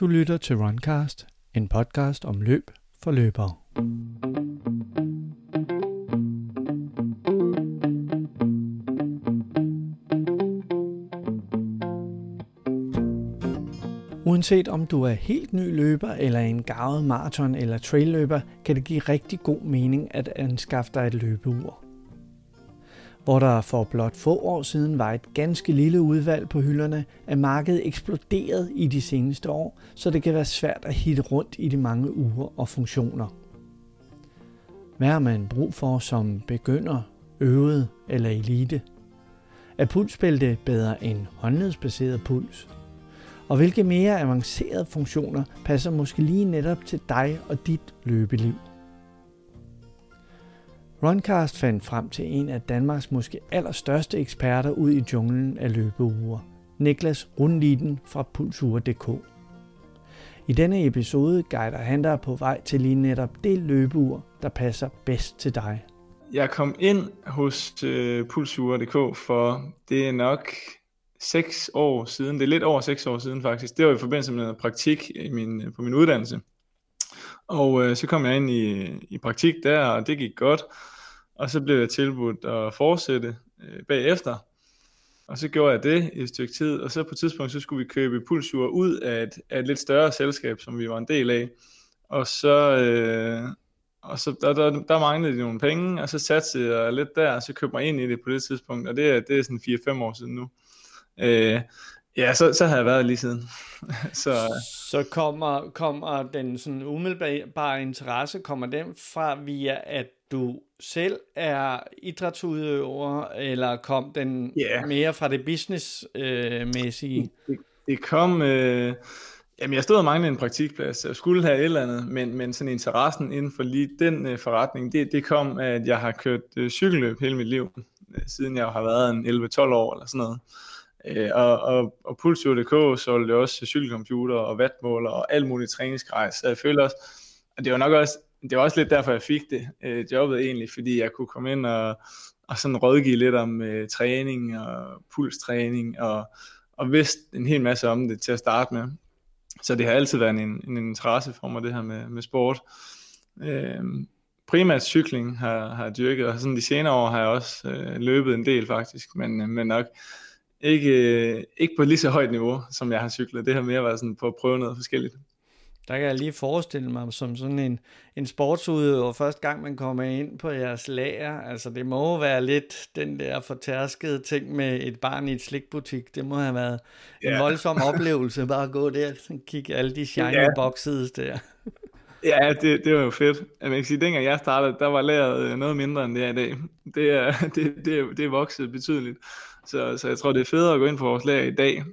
Du lytter til Runcast, en podcast om løb for løbere. Uanset om du er helt ny løber eller en gavet maraton eller trailløber, kan det give rigtig god mening at anskaffe dig et løbeur. Hvor der for blot få år siden var et ganske lille udvalg på hylderne, er markedet eksploderet i de seneste år, så det kan være svært at hitte rundt i de mange uger og funktioner. Hvad har man brug for som begynder, øvet eller elite? Er pulsbælte bedre end håndledsbaseret puls? Og hvilke mere avancerede funktioner passer måske lige netop til dig og dit løbeliv? Runcast fandt frem til en af Danmarks måske allerstørste eksperter ud i junglen af løbeure, Niklas Rundliden fra Pulsure.dk. I denne episode guider han dig på vej til lige netop det løbeur, der passer bedst til dig. Jeg kom ind hos øh, Pulsure.dk for det er nok 6 år siden, det er lidt over 6 år siden faktisk. Det var i forbindelse med praktik i min, på min uddannelse. Og øh, så kom jeg ind i, i praktik der, og det gik godt. Og så blev jeg tilbudt at fortsætte øh, bagefter. Og så gjorde jeg det i et stykke tid, og så på et tidspunkt, så skulle vi købe pulsur ud af et, af et lidt større selskab, som vi var en del af. Og så, øh, og så der, der, der manglede de nogle penge, og så satte jeg lidt der, og så købte mig ind i det på det tidspunkt, og det er, det er sådan 4-5 år siden nu. Øh, ja, så, så har jeg været lige siden. så, øh. så kommer, kommer den sådan umiddelbare interesse, kommer den fra via, at du selv er idrætsudøver, eller kom den yeah. mere fra det businessmæssige? Øh, det, det kom... Øh, jamen, jeg stod og manglede en praktikplads. Jeg skulle have et eller andet, men, men sådan interessen inden for lige den øh, forretning, det, det kom at jeg har kørt øh, cykelløb hele mit liv, øh, siden jeg har været en 11-12 år eller sådan noget. Øh, og, og, og Pulsio.dk solgte også cykelcomputer og vatmåler og alt muligt træningsgrej, så jeg føler også, at det var nok også det var også lidt derfor, jeg fik det øh, jobbet egentlig, fordi jeg kunne komme ind og, og sådan rådgive lidt om øh, træning og pulstræning, og, og vidste en hel masse om det til at starte med. Så det har altid været en, en interesse for mig, det her med, med sport. Øh, primært cykling har, har jeg dyrket, og sådan de senere år har jeg også øh, løbet en del faktisk, men, øh, men nok ikke, øh, ikke på lige så højt niveau, som jeg har cyklet. Det har mere været sådan på at prøve noget forskelligt. Der kan jeg lige forestille mig som sådan en, en sportsudøver, første gang man kommer ind på jeres lager. Altså det må være lidt den der fortærskede ting med et barn i et slikbutik. Det må have været yeah. en voldsom oplevelse, bare at gå der og kigge alle de shiny yeah. boxes der. Ja, det, det var jo fedt. Jeg kan sige, dengang jeg startede, der var læret noget mindre end det er i dag. Det er, det, det, er, det er vokset betydeligt. Så, så jeg tror, det er federe at gå ind på vores lager i dag.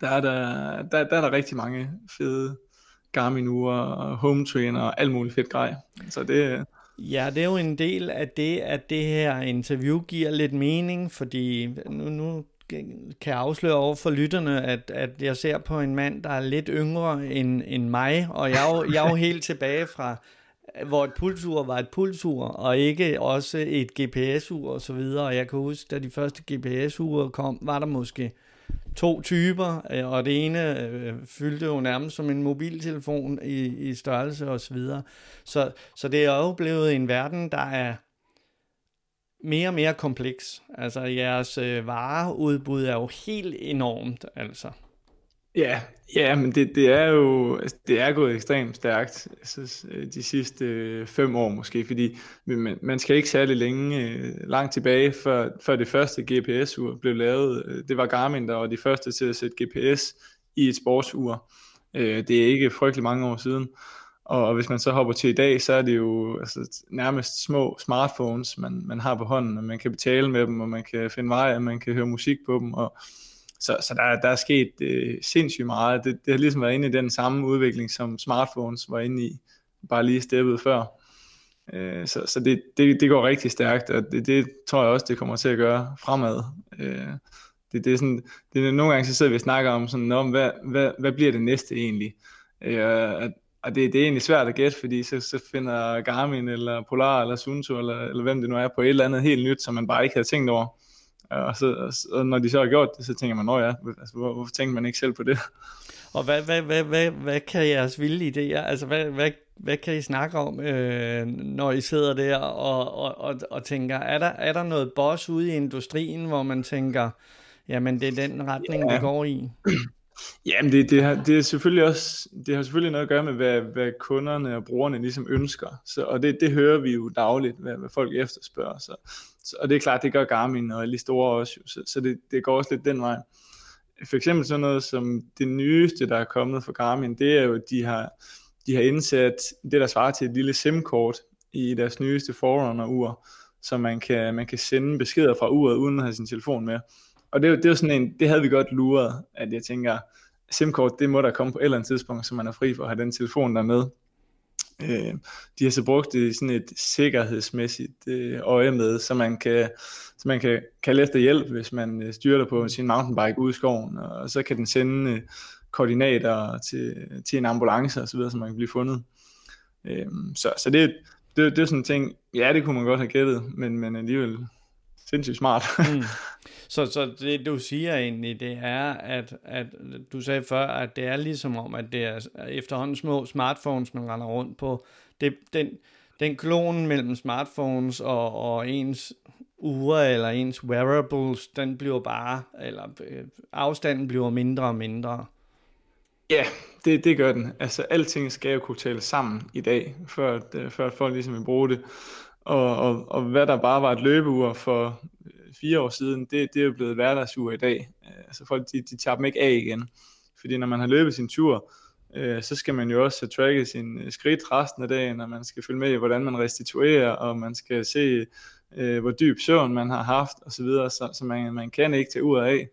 Der er der, der, der er der rigtig mange fede Garmin ure home trainer og alt muligt fedt grej. Så det, øh, Ja, det er jo en del af det, at det her interview giver lidt mening, fordi nu, nu kan jeg afsløre over for lytterne, at, at jeg ser på en mand, der er lidt yngre end, end mig, og jeg er, jo, jeg er jo helt tilbage fra, hvor et pulsur var et pulsur, og ikke også et GPS-ur og så videre. Og jeg kan huske, da de første GPS-ure kom, var der måske to typer, øh, og det ene øh, fyldte jo nærmest som en mobiltelefon i, i størrelse og så videre. Så, så det er jo blevet en verden, der er mere og mere kompleks. Altså jeres øh, vareudbud er jo helt enormt, altså. Ja, ja men det, det er jo altså, det er gået ekstremt stærkt synes, de sidste øh, fem år måske, fordi man, man skal ikke særlig længe, øh, langt tilbage, før, før det første GPS-ur blev lavet. Øh, det var Garmin, der var de første til at sætte GPS i et sportsur. Øh, det er ikke frygtelig mange år siden. Og hvis man så hopper til i dag, så er det jo altså, nærmest små smartphones, man, man har på hånden, og man kan betale med dem, og man kan finde vej, og man kan høre musik på dem, og så, så der, der er sket øh, sindssygt meget. Det, det har ligesom været inde i den samme udvikling, som smartphones var inde i, bare lige steppet før. Øh, så så det, det, det går rigtig stærkt, og det, det tror jeg også, det kommer til at gøre fremad. Øh, det, det er sådan, det er nogle gange, så sidder vi og snakker om, sådan, om hvad, hvad, hvad bliver det næste egentlig? Øh, og det, det er egentlig svært at gætte, fordi så, så finder Garmin, eller Polar, eller Sunto, eller, eller hvem det nu er, på et eller andet helt nyt, som man bare ikke havde tænkt over. Og, så, og når de så har gjort det, så tænker man, nå ja, altså, hvor, hvorfor tænker man ikke selv på det? Og hvad, hvad, hvad, hvad, hvad kan jeres vilde idéer, altså hvad, hvad, hvad kan I snakke om, øh, når I sidder der og, og, og, og tænker, er der, er der noget boss ude i industrien, hvor man tænker, jamen det er den retning, ja. vi går i? Jamen det, det, har, det er selvfølgelig også, det har selvfølgelig noget at gøre med, hvad, hvad kunderne og brugerne ligesom ønsker. Så, og det, det hører vi jo dagligt, hvad, hvad folk efterspørger. Så, og det er klart, det gør Garmin og alle de store også. Så, så det, det går også lidt den vej. For eksempel sådan noget som det nyeste, der er kommet fra Garmin, det er jo, at de har, de har indsat det, der svarer til et lille SIM-kort i deres nyeste Forerunner-ur, så man kan, man kan sende beskeder fra uret uden at have sin telefon med. Og det, det er sådan en, det havde vi godt luret, at jeg tænker, SIM-kort, det må der komme på et eller andet tidspunkt, så man er fri for at have den telefon der med. Øh, de har så brugt det i sådan et sikkerhedsmæssigt øh, øje med, så man kan, så man kan kalde efter hjælp, hvis man øh, styrter på sin mountainbike ude i skoven, og så kan den sende øh, koordinater til, til en ambulance og så videre, så man kan blive fundet. Øh, så, så det, det, det er sådan en ting, ja, det kunne man godt have gættet, men, men alligevel sindssygt smart. mm. Så, så det du siger egentlig, det er, at, at du sagde før, at det er ligesom om, at det er efterhånden små smartphones, man render rundt på. Det, den, den klon mellem smartphones og, og ens ure eller ens wearables, den bliver bare, eller øh, afstanden bliver mindre og mindre. Ja, det, det gør den. Altså alting skal jo kunne tale sammen i dag, før, at, øh, før at folk ligesom vil bruge det. Og, og, og hvad der bare var et løbeur for øh, fire år siden, det, det er jo blevet hverdagsur i dag. Øh, altså folk, de, de tager dem ikke af igen. Fordi når man har løbet sin tur, øh, så skal man jo også tracke sin øh, skridt resten af dagen, og man skal følge med i, hvordan man restituerer, og man skal se, øh, hvor dyb søvn man har haft, og så videre, så, så man, man kan ikke tage uret af.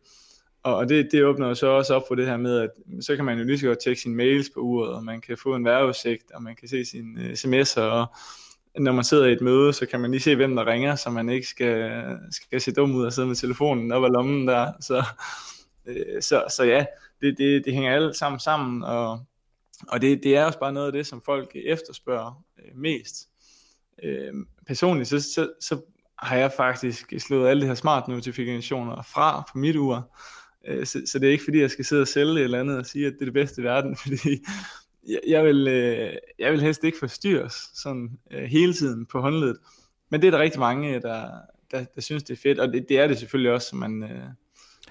Og det, det åbner jo så også op for det her med, at så kan man jo lige så godt tjekke sine mails på uret, og man kan få en vejrudsigt, og man kan se sine øh, sms'er, og når man sidder i et møde, så kan man lige se, hvem der ringer, så man ikke skal, skal se dum ud og sidde med telefonen op ad lommen der. Så, øh, så, så ja, det, det, det hænger alt sammen sammen, og, og det, det er også bare noget af det, som folk efterspørger øh, mest. Øh, personligt, så, så, så har jeg faktisk slået alle de her smart notifikationer fra på mit ur, øh, så, så det er ikke fordi, jeg skal sidde og sælge et eller andet og sige, at det er det bedste i verden, fordi jeg, jeg, vil, øh, jeg vil helst ikke forstyrres sådan øh, hele tiden på håndledet. Men det er der rigtig mange, der, der, der synes, det er fedt, og det, det er det selvfølgelig også, så man, øh,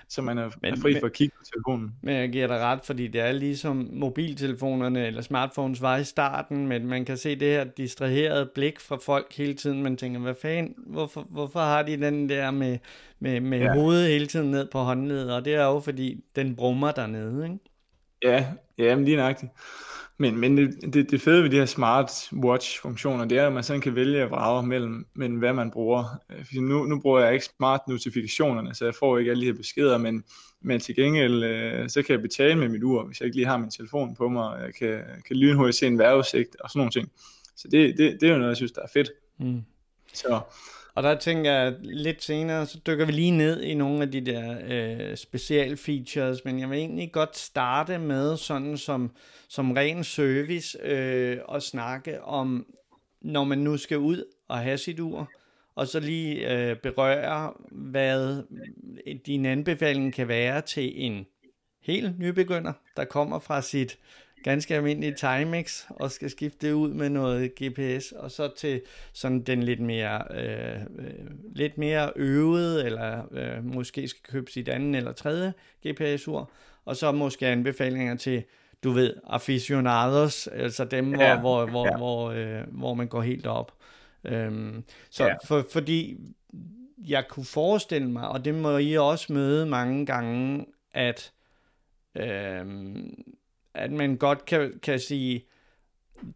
så man er, men, er fri for at kigge på telefonen. Men jeg giver dig ret, fordi det er ligesom mobiltelefonerne eller smartphones var i starten, men man kan se det her distraherede blik fra folk hele tiden. Man tænker, hvad fanden, hvorfor, hvorfor har de den der med, med, med ja. hovedet hele tiden ned på håndledet? Og det er jo fordi, den brummer dernede, ikke? Ja, ja men lige nøjagtigt. Men, men det, det, det fede ved de her smartwatch-funktioner, det er, at man sådan kan vælge at vrage mellem, mellem hvad man bruger. Øh, fordi nu, nu bruger jeg ikke smart-notifikationerne, så jeg får ikke alle de her beskeder, men, men til gengæld, øh, så kan jeg betale med mit ur, hvis jeg ikke lige har min telefon på mig, og jeg kan, kan lynhurtigt se en vejrudsigt og sådan nogle ting. Så det, det, det er jo noget, jeg synes, der er fedt. Mm. Så, og der tænker jeg lidt senere, så dykker vi lige ned i nogle af de der øh, special features, men jeg vil egentlig godt starte med sådan som, som ren service øh, og snakke om, når man nu skal ud og have sit ur, og så lige øh, berøre, hvad din anbefaling kan være til en helt nybegynder, der kommer fra sit ganske almindelig Timex og skal skifte det ud med noget GPS og så til sådan den lidt mere øh, øh, lidt mere øvede eller øh, måske skal købe sit anden eller tredje GPS-ur og så måske anbefalinger til du ved aficionados altså dem ja, hvor hvor ja. hvor hvor, øh, hvor man går helt op. Øhm, så ja. for, fordi jeg kunne forestille mig og det må I også møde mange gange at øhm, at man godt kan, kan sige,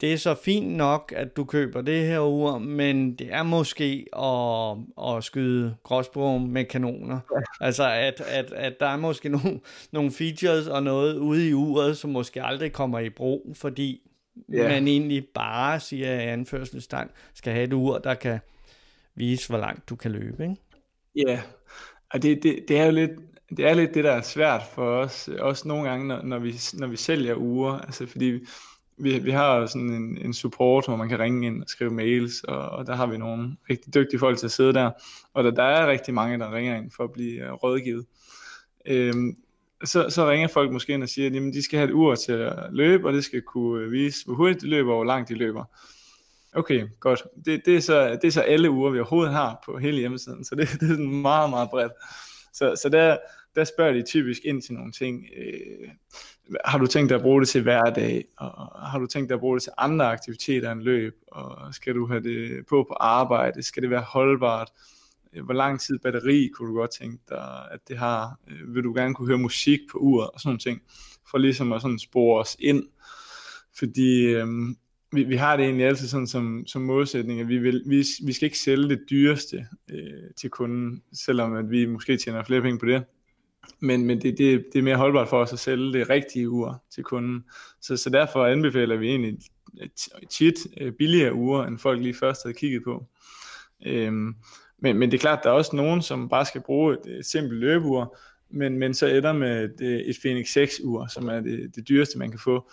det er så fint nok, at du køber det her ur, men det er måske at, at skyde gråsbrum med kanoner. Altså, at, at, at der er måske nogle, nogle features og noget ude i uret, som måske aldrig kommer i brug, fordi ja. man egentlig bare, siger i anførselstegn, skal have et ur, der kan vise, hvor langt du kan løbe. Ikke? Ja, og det, det, det er jo lidt, det er lidt det, der er svært for os, også nogle gange, når, når, vi, når vi sælger uger, altså fordi vi, vi har sådan en, en support, hvor man kan ringe ind og skrive mails, og, og der har vi nogle rigtig dygtige folk til at sidde der, og der, der er rigtig mange, der ringer ind for at blive uh, rådgivet. Øhm, så, så ringer folk måske ind og siger, at jamen, de skal have et ur til at løbe, og det skal kunne øh, vise, hvor hurtigt de løber, og hvor langt de løber. Okay, godt. Det, det, er så, det er så alle uger, vi overhovedet har på hele hjemmesiden, så det, det er sådan meget, meget bredt. Så, så der, der spørger de typisk ind til nogle ting. Øh, har du tænkt dig at bruge det til hverdag, og har du tænkt dig at bruge det til andre aktiviteter end løb, og skal du have det på på arbejde, skal det være holdbart, øh, hvor lang tid batteri kunne du godt tænke dig, at det har, øh, vil du gerne kunne høre musik på uret, og sådan nogle ting, for ligesom at sådan spore os ind, fordi øhm, vi, vi har det egentlig altid sådan som, som modsætning, at vi, vil, vi, vi skal ikke sælge det dyreste øh, til kunden, selvom at vi måske tjener flere penge på det, men, men det, det, det er mere holdbart for os at sælge det rigtige ur til kunden. Så, så derfor anbefaler vi egentlig tit øh, billigere ure, end folk lige først havde kigget på. Øhm, men, men det er klart, der er også nogen, som bare skal bruge et, et simpelt løbeur, men, men så ender med et, øh, et Phoenix 6 ur, som er det, det dyreste, man kan få.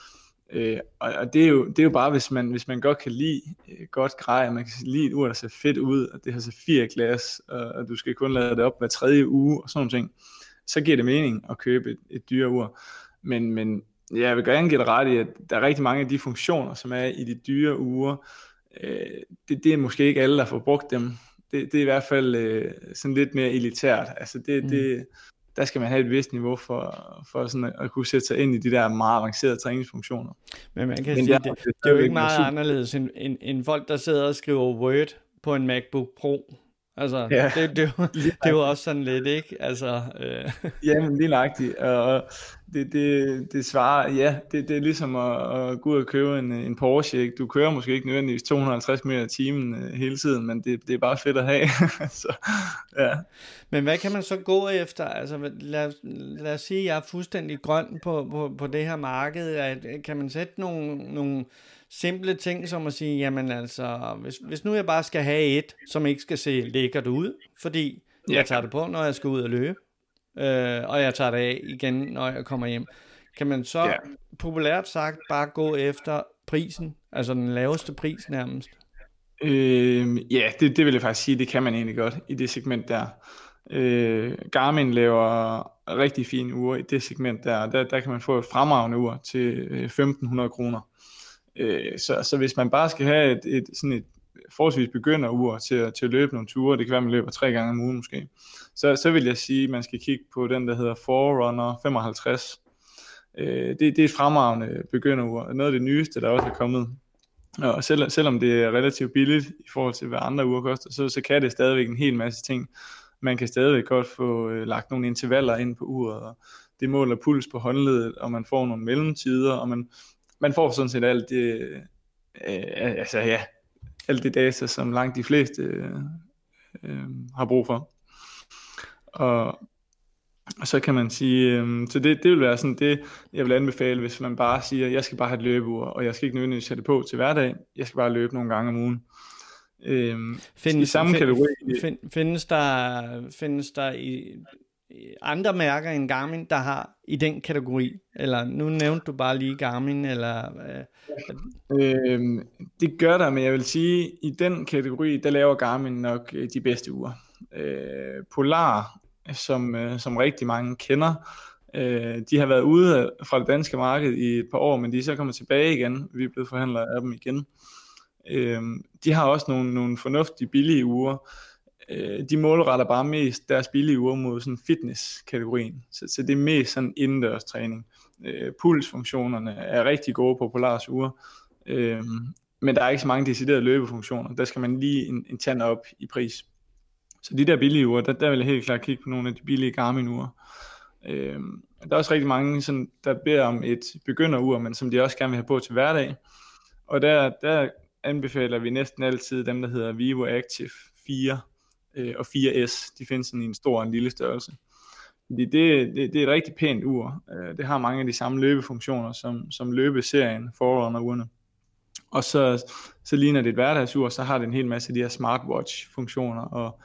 Øh, og, og det, er jo, det er jo bare, hvis man, hvis man godt kan lide øh, godt grej, og man kan lide et ur, der ser fedt ud, og det har så fire glas, og, og du skal kun lade det op hver tredje uge, og sådan nogle ting så giver det mening at købe et, et dyre ur. Men, men jeg vil gerne give det ret i, at der er rigtig mange af de funktioner, som er i de dyre ure, øh, det, det er måske ikke alle, der får brugt dem. Det, det er i hvert fald øh, sådan lidt mere elitært. Altså det, mm. det, der skal man have et vist niveau for, for sådan at, kunne sætte sig ind i de der meget avancerede træningsfunktioner. Men man kan Men sige, det, det, det er jo ikke meget anderledes end, end, end folk, der sidder og skriver Word på en MacBook Pro. Altså, ja, det, det, det, det er jo også sådan lidt, ikke? Altså, øh. Jamen, lige nøjagtigt. Og det, det, det svarer, ja, det, det er ligesom at, at gå ud og købe en, en Porsche. Ikke? Du kører måske ikke nødvendigvis 250 meter i timen øh, hele tiden, men det, det er bare fedt at have. så, ja. Men hvad kan man så gå efter? Altså, lad, lad os sige, at jeg er fuldstændig grøn på, på, på det her marked. At, kan man sætte nogle, nogle simple ting som at sige, jamen altså, hvis, hvis nu jeg bare skal have et, som ikke skal se lækkert ud, fordi ja. jeg tager det på, når jeg skal ud og løbe, øh, og jeg tager det af igen, når jeg kommer hjem, kan man så ja. populært sagt bare gå efter prisen, altså den laveste pris nærmest? Øh, ja, det, det vil jeg faktisk sige, det kan man egentlig godt i det segment der. Øh, Garmin laver rigtig fine ure i det segment der, der, der kan man få et fremragende ur til 1500 øh, kroner. Øh, så, så hvis man bare skal have et, et, sådan et forholdsvis begynderur til, til at løbe nogle ture, det kan være, at man løber tre gange om ugen måske, så, så vil jeg sige, at man skal kigge på den, der hedder Forerunner 55. Øh, det, det er et fremragende begynderur, noget af det nyeste, der også er kommet. Og selv, selvom det er relativt billigt i forhold til, hvad andre uger koster, så, så kan det stadigvæk en hel masse ting. Man kan stadigvæk godt få øh, lagt nogle intervaller ind på uret, og det måler puls på håndledet, og man får nogle mellemtider, og man, man får sådan set alt det, øh, altså ja, alt det data, som langt de fleste øh, øh, har brug for. Og, og så kan man sige, øh, så det, det vil være sådan det, jeg vil anbefale, hvis man bare siger, jeg skal bare have et løbeur, og jeg skal ikke nødvendigvis have det på til hverdag, jeg skal bare løbe nogle gange om ugen. Øhm, findes, i samme find, kategori. Find, findes der, findes der i, Øh, andre mærker end Garmin, der har i den kategori? Eller nu nævnte du bare lige Garmin, eller... Øh, øhm, det gør der, men jeg vil sige, i den kategori, der laver Garmin nok øh, de bedste uger. Øh, Polar, som, øh, som rigtig mange kender, øh, de har været ude fra det danske marked i et par år, men de er så kommet tilbage igen. Vi er blevet forhandlere af dem igen. Øh, de har også nogle, nogle fornuftige, billige uger, øh, de målretter bare mest deres billige uger mod sådan fitness-kategorien. Så, så det er mest sådan indendørs træning. Øh, pulsfunktionerne er rigtig gode på Polars uger, øh, men der er ikke så mange deciderede løbefunktioner. Der skal man lige en, en tand op i pris. Så de der billige uger, der, der vil jeg helt klart kigge på nogle af de billige Garmin-uger. Øh, der er også rigtig mange, sådan, der beder om et begynderur, men som de også gerne vil have på til hverdag. Og der, der anbefaler vi næsten altid dem, der hedder Vivo Active 4 øh, og 4S, de findes sådan i en stor og en lille størrelse. Fordi det, det, det er et rigtig pænt ur. Øh, det har mange af de samme løbefunktioner som, som løbeserien Forerunner-urene. Og så, så ligner det et hverdagsur, så har det en hel masse af de her smartwatch-funktioner og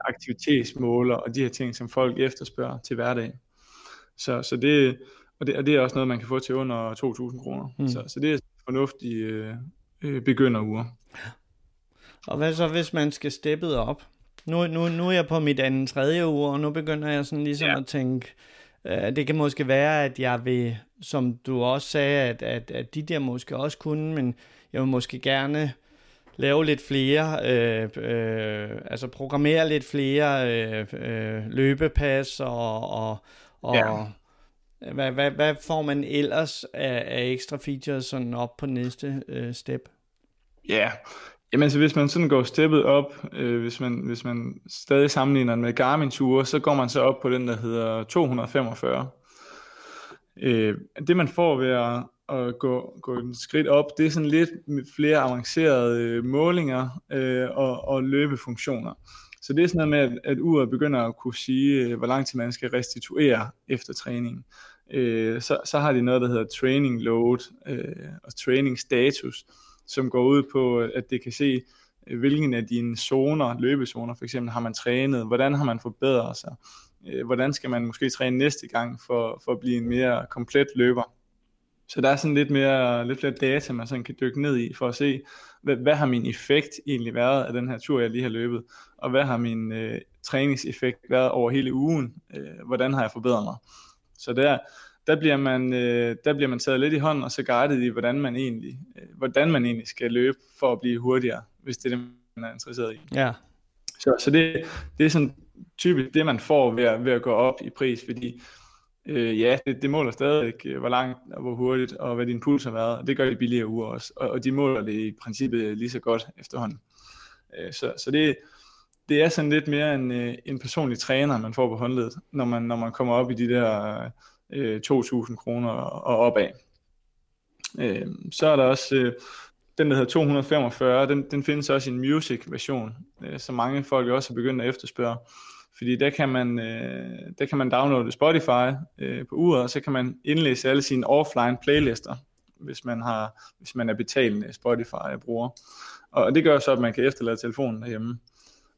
aktivitetsmåler og de her ting, som folk efterspørger til hverdag. Så, så det, og det, og det er også noget, man kan få til under 2.000 kroner. Mm. Så, så det er fornuftige øh, øh, begynderure. Og hvad så, hvis man skal steppe op? Nu, nu, nu er jeg på mit anden tredje uge, og nu begynder jeg sådan ligesom ja. at tænke, Øh, det kan måske være, at jeg vil, som du også sagde, at, at, at de der måske også kunne, men jeg vil måske gerne lave lidt flere, øh, øh, altså programmere lidt flere øh, øh, løbepas og, og, og ja. hvad, hvad, hvad får man ellers af, af ekstra features sådan op på næste øh, step? Ja, Jamen altså, hvis man sådan går steppet op, øh, hvis, man, hvis man stadig sammenligner med Garmin-ture, så går man så op på den, der hedder 245. Øh, det man får ved at, at gå, gå en skridt op, det er sådan lidt flere avancerede øh, målinger øh, og, og løbefunktioner. Så det er sådan noget med, at, at uret begynder at kunne sige, øh, hvor lang tid man skal restituere efter træningen. Øh, så, så har de noget, der hedder training load øh, og training status som går ud på, at det kan se, øh, hvilken af dine zoner, løbezoner for eksempel, har man trænet, hvordan har man forbedret sig, øh, hvordan skal man måske træne næste gang for, for at blive en mere komplet løber. Så der er sådan lidt mere, lidt flere data, man sådan kan dykke ned i, for at se, hvad, hvad har min effekt egentlig været af den her tur, jeg lige har løbet, og hvad har min øh, træningseffekt været over hele ugen, øh, hvordan har jeg forbedret mig. Så der, der bliver man, øh, der bliver man taget lidt i hånden, og så guidet i, hvordan man egentlig, øh, hvordan man egentlig skal løbe for at blive hurtigere, hvis det er det, man er interesseret i. Ja. Så, så det, det er sådan typisk det, man får ved at, ved at gå op i pris, fordi øh, ja, det, det måler stadig, øh, hvor langt og hvor hurtigt, og hvad din puls har været, og det gør de billigere uger også, og, og de måler det i princippet lige så godt efterhånden. Øh, så, så det, det er sådan lidt mere en, øh, en personlig træner, man får på håndledet, når man, når man kommer op i de der øh, 2.000 kroner og opad. Øh, så er der også øh, den, der hedder 245, den, den findes også i en music version, øh, som mange folk også har begyndt at efterspørge. Fordi der kan man, øh, der kan man downloade Spotify øh, på uret, og så kan man indlæse alle sine offline playlister, hvis man, har, hvis man er betalende Spotify-bruger. Og det gør så, at man kan efterlade telefonen derhjemme.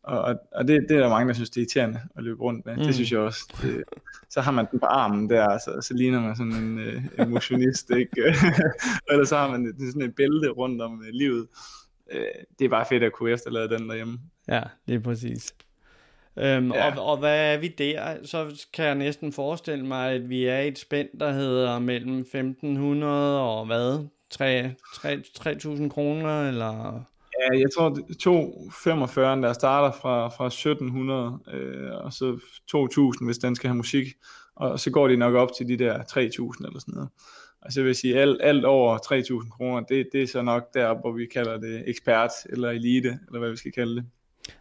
Og, og det, det er der mange, der synes, det er irriterende at løbe rundt med. Mm. Det synes jeg også. Det, så har man den på armen der, så, så ligner man sådan en uh, emotionist, ikke? Eller så har man det, sådan et bælte rundt om uh, livet. Uh, det er bare fedt at kunne efterlade den derhjemme. Ja, det er præcis. Øhm, ja. og, og hvad er vi der? Så kan jeg næsten forestille mig, at vi er i et spænd, der hedder mellem 1500 og hvad? 3.000 kroner, eller... Ja, jeg tror 245, der starter fra, fra 1700, øh, og så 2000, hvis den skal have musik, og så går de nok op til de der 3000 eller sådan noget. Altså jeg vil sige, alt, alt over 3000 kroner, det, det er så nok der, hvor vi kalder det ekspert eller elite, eller hvad vi skal kalde det.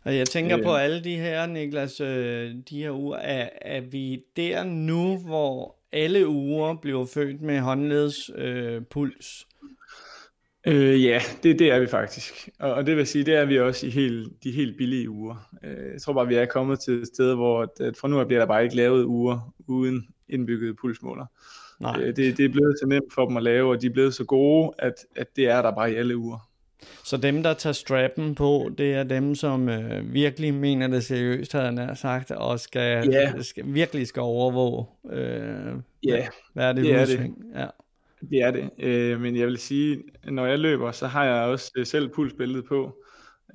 Og jeg tænker øh, på alle de her, Niklas, øh, de her uger, er, er vi der nu, hvor alle uger bliver født med håndleds øh, puls? Øh, ja, det, det er vi faktisk. Og, og det vil sige, det er vi også i helt, de helt billige uger. Øh, jeg tror bare, vi er kommet til et sted, hvor at, at fra nu af bliver der bare ikke lavet uger uden indbygget pulsmåler. Nej. Øh, det, det er blevet så nemt for dem at lave, og de er blevet så gode, at, at det er der bare i alle uger. Så dem, der tager strappen på, det er dem, som øh, virkelig mener det seriøst, havde han sagt, og skal, yeah. skal, virkelig skal overvåge, øh, yeah. hvad er det, det, er det. Ja. Det er det, øh, men jeg vil sige, når jeg løber, så har jeg også øh, selv pulsbæltet på.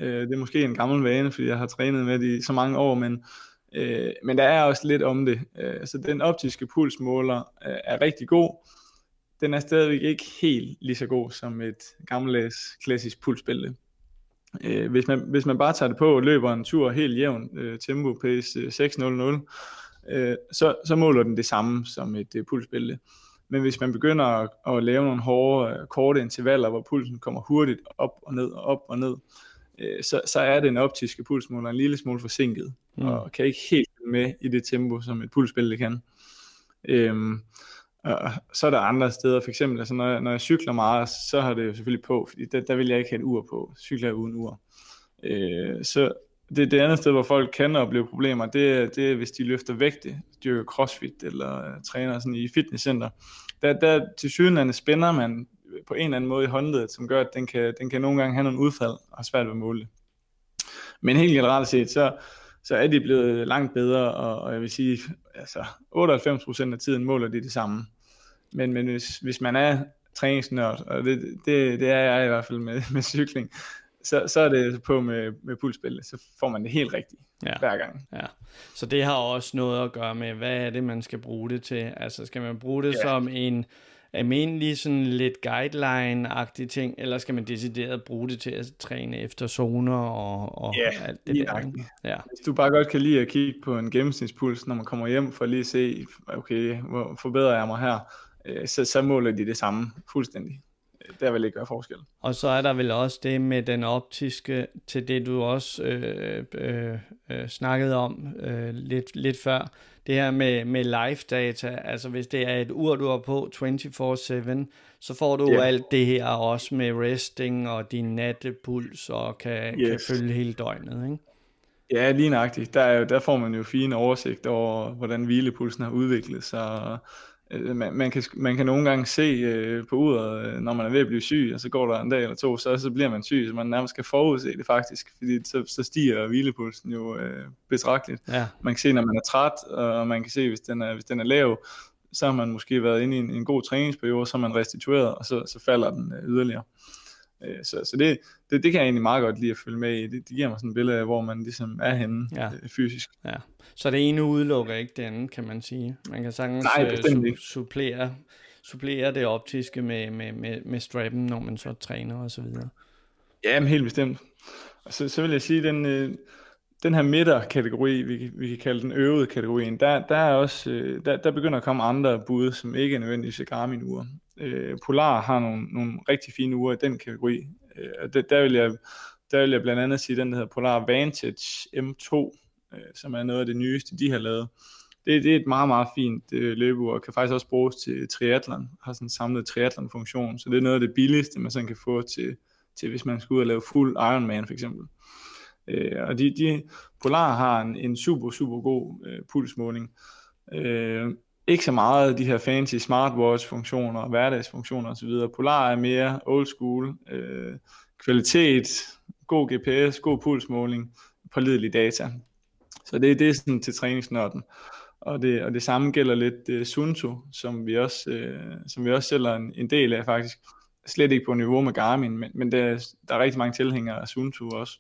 Øh, det er måske en gammel vane, fordi jeg har trænet med det i så mange år, men, øh, men der er også lidt om det. Øh, så den optiske pulsmåler øh, er rigtig god. Den er stadigvæk ikke helt lige så god som et gammeldags klassisk pulsbælte. Øh, hvis, man, hvis man bare tager det på og løber en tur helt jævn, øh, tempo pace øh, 600, øh, så, så måler den det samme som et øh, pulsbælte. Men hvis man begynder at, at lave nogle hårde, øh, korte intervaller, hvor pulsen kommer hurtigt op og ned og op og ned, øh, så, så er den optiske pulsmåler en lille smule forsinket, mm. og kan ikke helt med i det tempo, som et pulsbælte kan. Øhm, og så er der andre steder, for eksempel, altså når, jeg, når jeg cykler meget, så har det jo selvfølgelig på, fordi der, der vil jeg ikke have et ur på, cykler jeg uden ur. Øh, så det, det andet sted, hvor folk kan opleve problemer, det, det er, hvis de løfter vægte, dyrker crossfit eller uh, træner sådan i fitnesscenter. Der, der til sydenlande spænder man på en eller anden måde i håndledet, som gør, at den kan, den kan nogle gange have nogle udfald og svært ved at måle det. Men helt generelt set, så, så er de blevet langt bedre, og, og jeg vil sige, altså 98% af tiden måler de det samme. Men, men hvis, hvis man er træningsnørd, og det, det, det er jeg i hvert fald med, med cykling, så, så er det på med, med pulsbælte, så får man det helt rigtigt ja. hver gang. Ja. Så det har også noget at gøre med, hvad er det, man skal bruge det til? Altså skal man bruge det ja. som en almindelig sådan lidt guideline-agtig ting, eller skal man decideret bruge det til at træne efter zoner og, og ja, alt det der? Ja. Hvis du bare godt kan lide at kigge på en gennemsnitspuls, når man kommer hjem for at lige se, okay, hvor forbedrer jeg mig her, øh, så, så måler de det samme fuldstændig der vil ikke være forskel. Og så er der vel også det med den optiske, til det du også øh, øh, øh, snakkede om øh, lidt, lidt før, det her med, med live data, altså hvis det er et ur, du har på 24-7, så får du yeah. alt det her også med resting og din nattepuls og kan, yes. kan følge hele døgnet, ikke? Ja, lige nøjagtigt. Der, der får man jo fine oversigt over, hvordan hvilepulsen har udviklet sig, Øh, man, man, kan, man kan nogle gange se øh, på uret, øh, når man er ved at blive syg, og så går der en dag eller to, så, så bliver man syg, så man nærmest kan forudse det faktisk, fordi så, så stiger hvilepulsen jo øh, betragteligt. Ja. Man kan se, når man er træt, og man kan se, hvis den er, hvis den er lav, så har man måske været inde i en, en god træningsperiode, så er man restitueret, og så, så falder den øh, yderligere. Øh, så så det, det, det kan jeg egentlig meget godt lide at følge med i. Det, det giver mig sådan et billede af, hvor man ligesom er henne ja. øh, fysisk. Ja. Så det ene udelukker ikke det andet, kan man sige. Man kan sagtens Nej, øh, su- supplere, supplere det optiske med, med, med, med strappen, når man så træner og så videre. Ja, men helt bestemt. Og så, så vil jeg sige, den, øh, den her midterkategori, vi, vi kan kalde den øvede kategorien, der, der, er også, øh, der, der begynder at komme andre bud, som ikke er nødvendigvis er Garmin-ure. Øh, Polar har nogle, nogle rigtig fine ure i den kategori. Øh, det, der, vil jeg, der vil jeg blandt andet sige den, der hedder Polar Vantage M2, øh, som er noget af det nyeste, de har lavet. Det, det er et meget, meget fint øh, løbeur, og kan faktisk også bruges til triathlon, har sådan en samlet triathlon-funktion, så det er noget af det billigste, man sådan kan få til, til hvis man skal ud og lave fuld Ironman for eksempel. Øh, og de, de Polar har en, en super, super god øh, pulsmåling. Øh, ikke så meget de her fancy smartwatch-funktioner og hverdagsfunktioner osv. Polar er mere old school, øh, kvalitet, god GPS, god pulsmåling, pålidelig data. Så det, det er sådan til træningsnørden. Og det, og det samme gælder lidt uh, Sunto, som vi også, uh, som vi også sælger en, en del af faktisk. Slet ikke på niveau med Garmin, men, men der, der er rigtig mange tilhængere af Sunto også.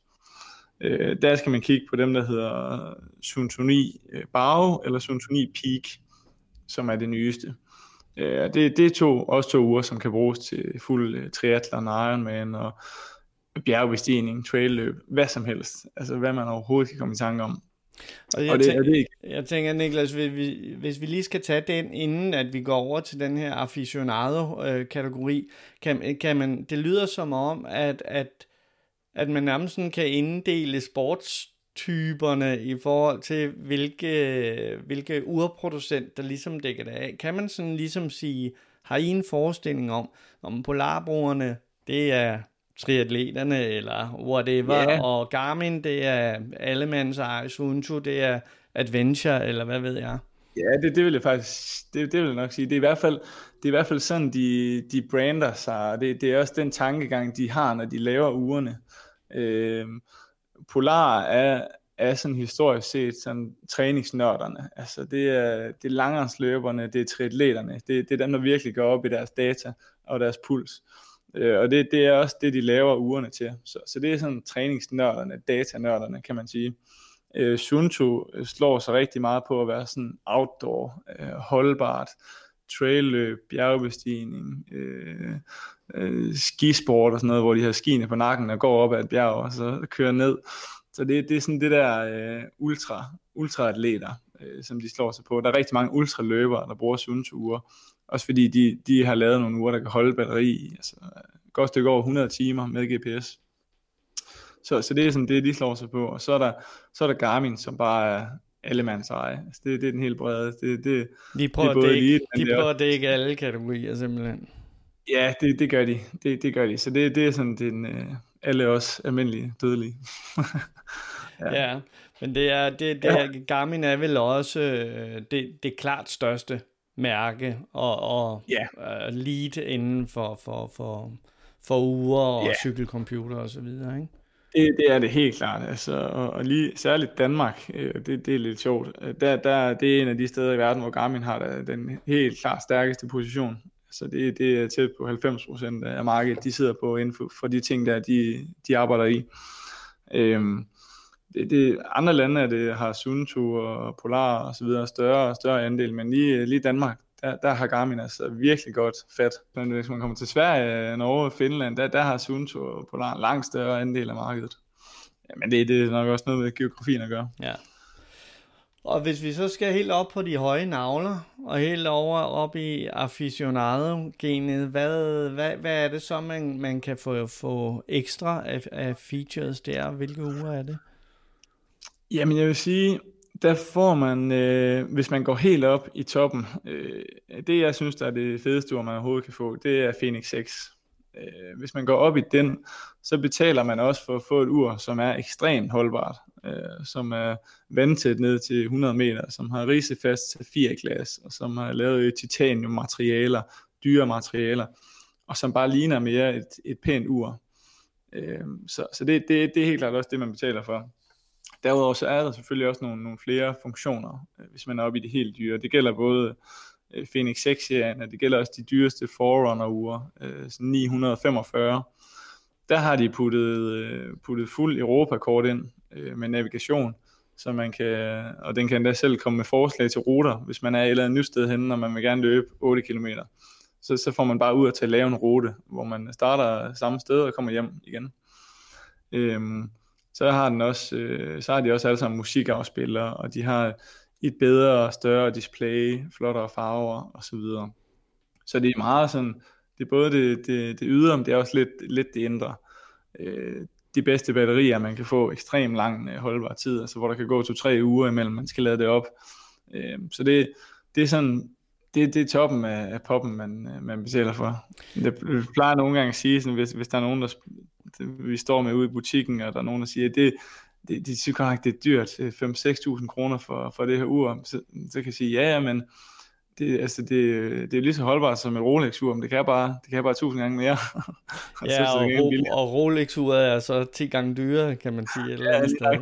Uh, der skal man kigge på dem, der hedder Sunto 9 Bao eller Sunto 9 Peak som er det nyeste. Øh, det, det er to, også to uger, som kan bruges til fuld uh, triathlon, Ironman og bjergbestigning, trailløb, hvad som helst. Altså hvad man overhovedet kan komme i tanke om. Og jeg, og det, tænker, det ikke. jeg tænker, Niklas, hvis vi, hvis vi lige skal tage den, inden at vi går over til den her aficionado-kategori, kan, kan man, det lyder som om, at, at, at man nærmest sådan kan inddele sports typerne i forhold til, hvilke, hvilke urproducent, der ligesom dækker det af. Kan man sådan ligesom sige, har I en forestilling om, om polarbrugerne, det er triatleterne, eller whatever, yeah. og Garmin, det er allemands eje, Sunto, det er Adventure, eller hvad ved jeg? Ja, det, det vil jeg faktisk, det, det vil jeg nok sige. Det er i hvert fald, det er i hvert fald sådan, de, de brander sig, det, det er også den tankegang, de har, når de laver ugerne. Øh, Polar er, er sådan historisk set sådan træningsnørderne. Altså det er, det er langrensløberne, det er triatleterne, det, det er dem, der virkelig går op i deres data og deres puls. Øh, og det, det er også det, de laver ugerne til. Så, så det er sådan træningsnørderne, datanørderne, kan man sige. Øh, Shunto slår sig rigtig meget på at være sådan outdoor, øh, holdbart, trailløb, bjergbestigning, øh, øh, skisport og sådan noget, hvor de har skiene på nakken og går op ad et bjerg og så kører ned. Så det, det er sådan det der øh, ultra, ultraatleter, øh, som de slår sig på. Der er rigtig mange ultraløbere, der bruger sundsure. Også fordi de, de har lavet nogle uger, der kan holde batteri altså, et godt stykke over 100 timer med GPS. Så, så det er sådan det, de slår sig på. Og så er der, så er der Garmin, som bare er allemands eje. Altså, det, det er den helt brede. Det, det, de prøver, det er ikke, de prøver det ikke alle kategorier simpelthen. Ja, det, det gør de. Det, det gør de. Så det, det er sådan den, uh, alle os almindelige dødelige. ja. ja, men det er, det, det ja. er, Garmin er vel også uh, det, det klart største mærke og, og ja. uh, lead inden for, for, for, for uger og ja. cykelcomputer og så videre, ikke? Det, det er det helt klart, altså, og, og lige særligt Danmark, øh, det, det er lidt sjovt. Øh, der, der, det er en af de steder i verden, hvor Garmin har den helt klart stærkeste position. Så det, det er tæt på 90% af markedet, de sidder på inden for, for de ting, der de, de arbejder i. Øhm, det, det, andre lande er det, har Sunto og Polar og så videre større, større andel, men lige, lige Danmark, der, der har Garmin altså virkelig godt fat. Men hvis man kommer til Sverige, Norge, Finland, der, der har Sunto og Polar en langt større andel af markedet. Ja, men det, det er nok også noget med geografien at gøre. Ja. Og hvis vi så skal helt op på de høje navler, og helt over op i aficionado-genet, hvad, hvad, hvad er det så, man, man kan få, få ekstra af, af features der? Hvilke uger er det? Jamen jeg vil sige, der får man, øh, hvis man går helt op i toppen, øh, det jeg synes, der er det fedeste ur, man overhovedet kan få, det er Phoenix 6. Øh, hvis man går op i den, så betaler man også for at få et ur, som er ekstremt holdbart, øh, som er vandtæt ned til 100 meter, som har risefast safirglas, og som har lavet titanium titaniummaterialer, dyre materialer, og som bare ligner mere et, et pænt ur. Øh, så så det, det, det er helt klart også det, man betaler for. Derudover så er der selvfølgelig også nogle, nogle flere funktioner, øh, hvis man er oppe i det helt dyre. Det gælder både øh, Phoenix 6-serien, og det gælder også de dyreste Forerunner-ure, øh, 945. Der har de puttet, øh, puttet fuld Europa-kort ind øh, med navigation, så man kan, og den kan endda selv komme med forslag til ruter, hvis man er et eller andet nyt sted henne, og man vil gerne løbe 8 km. Så, så får man bare ud til at lave en rute, hvor man starter samme sted og kommer hjem igen. Øhm, så har den også, øh, så har de også alle sammen musikafspillere, og de har et bedre og større display, flottere farver og så videre. Så det er meget sådan, det er både det, det, det ydre, men det er også lidt, lidt det indre. Øh, de bedste batterier, man kan få ekstremt lang øh, holdbar tid, altså hvor der kan gå to-tre uger imellem, man skal lade det op. Øh, så det, det er sådan, det, det er toppen af, af poppen, man, øh, man betaler for. Det plejer nogle gange at sige, sådan, hvis, hvis der er nogen, der vi står med ude i butikken, og der er nogen, der siger, det, det, de synes godt det er dyrt, 5-6.000 kroner for, for det her ur, så, så kan jeg sige, ja, ja, men det, altså det, det er lige så holdbart som et Rolex-ur, men det kan bare, det kan bare 1000 gange mere. og ja, så, og, ro- og Rolex-uret er så 10 gange dyrere, kan man sige. Eller ja, sted. Ja.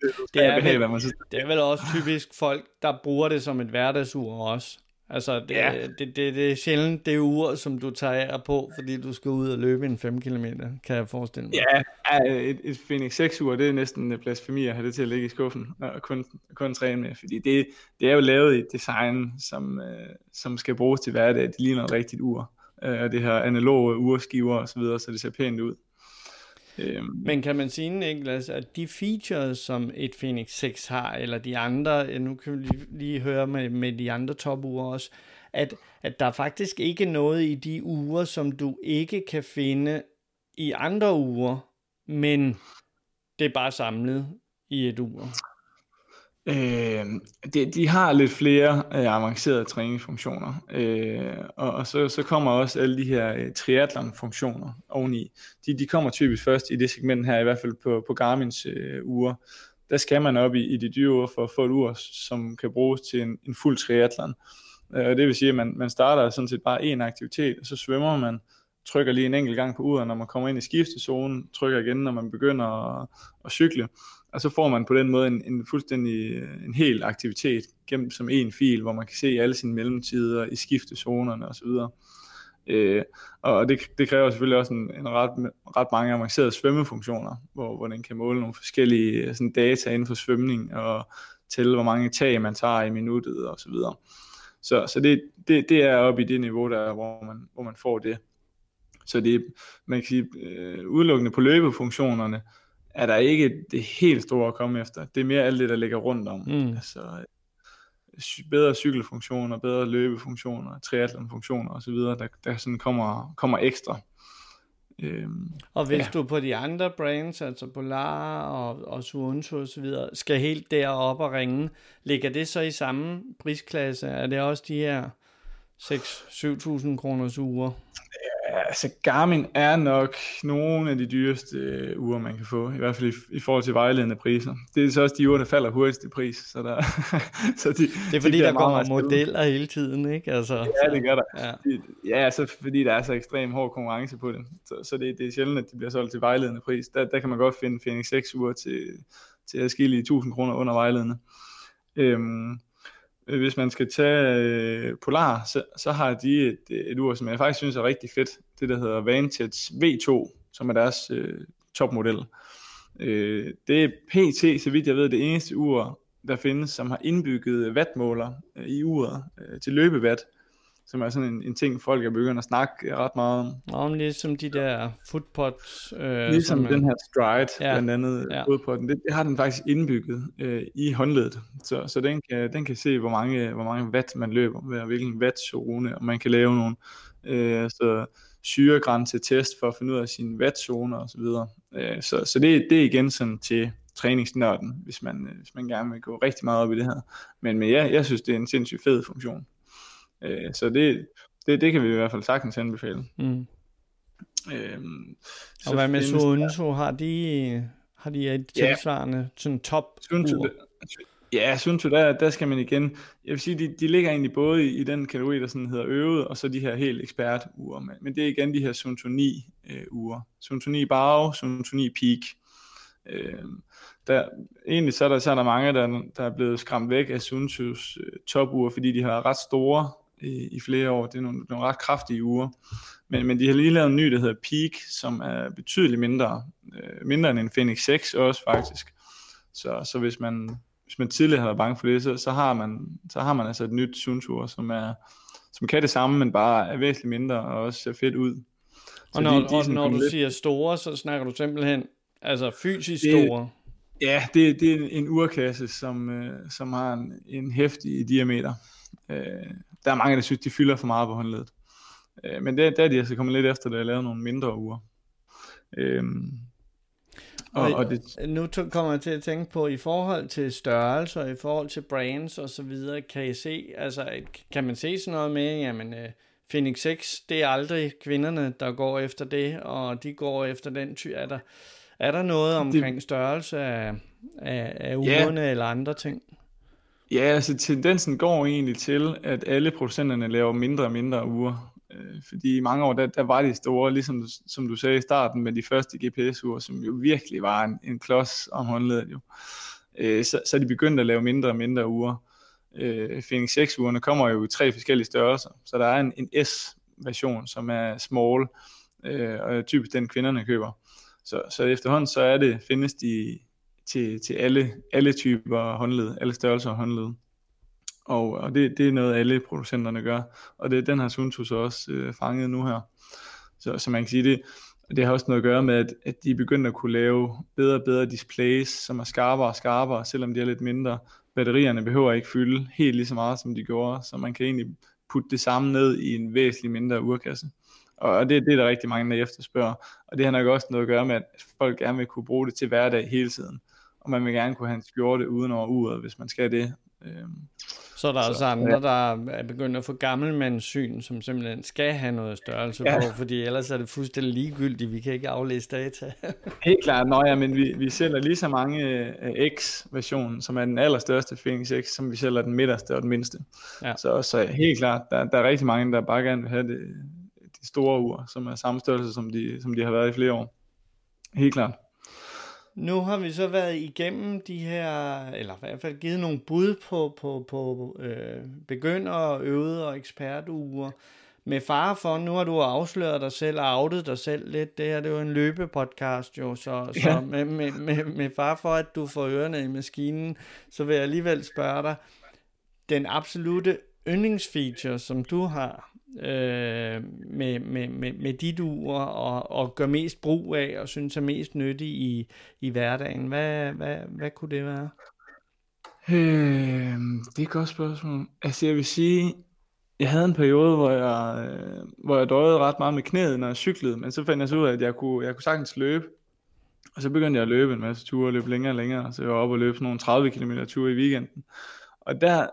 Det, det, er vel, det er vel også typisk folk, der bruger det som et hverdagsur også. Altså, det, ja. det, det, det er sjældent det ur, som du tager på, fordi du skal ud og løbe en 5 km, kan jeg forestille mig. Ja, et, et Phoenix 6 ur, det er næsten blasfemi at have det til at ligge i skuffen og kun, kun træne med, fordi det, det er jo lavet i et design, som, øh, som skal bruges til hverdag. Det ligner et rigtigt ur, øh, og det her analoge urskiver og så videre, så det ser pænt ud. Øhm. Men kan man sige, Niklas, at de features, som et Phoenix 6 har, eller de andre, øh, nu kan vi lige, lige høre med, med de andre topure også, at, at der faktisk ikke noget i de uger, som du ikke kan finde i andre uger, men det er bare samlet i et ur. Øh, de, de har lidt flere øh, avancerede træningsfunktioner, øh, og, og så, så kommer også alle de her øh, triathlon-funktioner oveni. De, de kommer typisk først i det segment her, i hvert fald på, på Garmins øh, uger. Der skal man op i, i de dyre uger for at få et ur, som kan bruges til en, en fuld triathlon. Øh, og det vil sige, at man, man starter sådan set bare en aktivitet, og så svømmer man, trykker lige en enkelt gang på uret, når man kommer ind i skiftezonen, trykker igen, når man begynder at, at cykle og så får man på den måde en, en fuldstændig øh, en hel aktivitet gemt som en fil, hvor man kan se alle sine mellemtider i skiftezonerne osv. Øh, og det, det kræver selvfølgelig også en, en ret, ret mange avancerede svømmefunktioner, hvor, hvor den kan måle nogle forskellige øh, sådan data inden for svømning og tælle, hvor mange tag man tager i minuttet og så videre. Så, så det, det, det er oppe i det niveau, der, hvor, man, hvor man får det. Så det man kan sige, øh, udelukkende på løbefunktionerne, er der ikke det helt store at komme efter. Det er mere alt det, der ligger rundt om. Mm. Altså, bedre cykelfunktioner, bedre løbefunktioner, triathlonfunktioner osv., der, der sådan kommer, kommer ekstra. Øhm, og hvis ja. du på de andre brands, altså Polar og, og Suunto videre, skal helt derop og ringe, ligger det så i samme prisklasse? Er det også de her 6-7.000 kroners uger? Altså Garmin er nok nogle af de dyreste øh, uger, man kan få, i hvert fald i, i forhold til vejledende priser. Det er så også de uger, der falder hurtigst i pris. Så der, så de, det er fordi, de der kommer modeller hele tiden, ikke? Altså, ja, det gør der. Ja, de, ja så fordi der er så ekstrem hård konkurrence på det. Så, så det, det er sjældent, at de bliver solgt til vejledende pris. Der, der kan man godt finde Phoenix 6 uger til, til at skille i 1000 kroner under vejledende. Øhm, øh, Øh, hvis man skal tage øh, Polar, så, så har de et, et ur, som jeg faktisk synes er rigtig fedt. Det, der hedder Vantage V2, som er deres øh, topmodel. Øh, det er PT, så vidt jeg ved, det eneste ur, der findes, som har indbygget wattmåler øh, i uret øh, til løbewatt som er sådan en, en ting, folk er begyndt at snakke ret meget om. Nå, men ligesom de der footpods. Øh, ligesom den her stride, ja, blandt andet ja. fodpotten, det, det har den faktisk indbygget øh, i håndledet, så, så den, kan, den kan se, hvor mange, hvor mange watt man løber, ved hvilken wattzone, og man kan lave nogle øh, så syregrænse test for at finde ud af sine wattzoner osv. Øh, så, så det, det er igen sådan til træningsnørden, hvis man, hvis man gerne vil gå rigtig meget op i det her. Men, men ja, jeg synes, det er en sindssygt fed funktion. Øh, så det, det, det kan vi i hvert fald sagtens anbefale. Mm. Øhm, og hvad med Suunto? Har de, har de et tilsvarende ja. sådan top Suunto, Ja, Suunto, der, der skal man igen, jeg vil sige, de, de ligger egentlig både i, i den kategori, der sådan hedder øvet, og så de her helt ekspert uger. Men, men det er igen de her Suunto 9 øh, uger. Suunto 9 Bao, Suunto 9 Peak. Øh, der, egentlig så er, der, så er der mange, der, der er blevet skræmt væk af Suuntos øh, topuger, fordi de har ret store i, i flere år. Det er nogle, nogle ret kraftige uger. Men, men de har lige lavet en ny, der hedder Peak, som er betydeligt mindre, øh, mindre end en Phoenix 6 også faktisk. Så, så hvis man, hvis man tidligere har været bange for det, så, så, har, man, så har man altså et nyt Suntour, som, er, som kan det samme, men bare er væsentligt mindre og også ser fedt ud. Så og når, de, de og når du lidt... siger store, så snakker du simpelthen altså fysisk det, store? Ja, det, det er en urkasse, som, øh, som har en, en hæftig diameter. Øh, der er mange, der synes, de fylder for meget på håndledet. Øh, men det, der er de altså kommet lidt efter, da jeg lavede nogle mindre uger. Øh, og, og det... Nu kommer jeg til at tænke på, i forhold til størrelse og i forhold til brands og så videre, kan I se, altså kan man se sådan noget med, jamen uh, Phoenix 6, det er aldrig kvinderne, der går efter det, og de går efter den ty. Er der, er der noget omkring det... størrelse af, af, af ugerne ja. eller andre ting? Ja, altså tendensen går egentlig til, at alle producenterne laver mindre og mindre uger. Øh, fordi i mange år, der, der var de store, ligesom som du sagde i starten med de første GPS-uger, som jo virkelig var en, en klods om håndledet jo. Øh, så, så de begyndte at lave mindre og mindre uger. Øh, Phoenix 6-ugerne kommer jo i tre forskellige størrelser, så der er en, en S-version, som er small, øh, og typisk den kvinderne køber. Så, så efterhånden så er det, findes de til, til alle, alle typer håndled, alle størrelser håndled. Og, og det, det er noget, alle producenterne gør. Og det, den har Sunto så også øh, fanget nu her. Så, så man kan sige, det, det har også noget at gøre med, at, at de er begyndt at kunne lave bedre og bedre displays, som er skarpere og skarpere, selvom de er lidt mindre. Batterierne behøver ikke fylde helt lige så meget, som de gjorde, så man kan egentlig putte det samme ned i en væsentlig mindre urkasse. Og det, det er der rigtig mange, der efterspørger. Og det har nok også noget at gøre med, at folk gerne vil kunne bruge det til hverdag hele tiden og man vil gerne kunne have en skjorte uden over uret, hvis man skal det. Øhm, så er der så, også andre, ja. der er begyndt at få gammelmandssyn, som simpelthen skal have noget størrelse ja. på, fordi ellers er det fuldstændig ligegyldigt, vi kan ikke aflæse data. Helt klart, nå ja, men vi, vi sælger lige så mange uh, X-versionen, som er den allerstørste Phoenix X, som vi sælger den midterste og den mindste. Ja. Så, så helt klart, der, der er rigtig mange, der bare gerne vil have det, de store ur, som er samme størrelse, som de, som de har været i flere år. Helt klart. Nu har vi så været igennem de her, eller i hvert fald givet nogle bud på, på, på øh, begynder, øvede og ekspertuger. Med far for, nu har du afsløret dig selv og outet dig selv lidt. Det her det er jo en løbepodcast jo, så, ja. så med, med, med, med far for, at du får ørerne i maskinen, så vil jeg alligevel spørge dig, den absolute yndlingsfeature, som du har, øh, med, med, med, med de ur, og, og gør mest brug af og synes er mest nyttig i, i hverdagen. Hvad, hvad, hvad kunne det være? Øh, det er et godt spørgsmål. Altså jeg vil sige, jeg havde en periode, hvor jeg, øh, hvor jeg døjede ret meget med knæet, når jeg cyklede, men så fandt jeg så ud af, at jeg kunne, jeg kunne sagtens løbe. Og så begyndte jeg at løbe en masse ture, og løbe længere og længere, så jeg var oppe og løbe sådan nogle 30 km ture i weekenden. Og der,